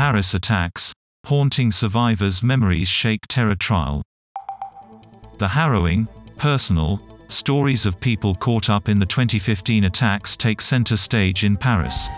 Paris attacks, haunting survivors' memories shake terror trial. The harrowing, personal, stories of people caught up in the 2015 attacks take center stage in Paris.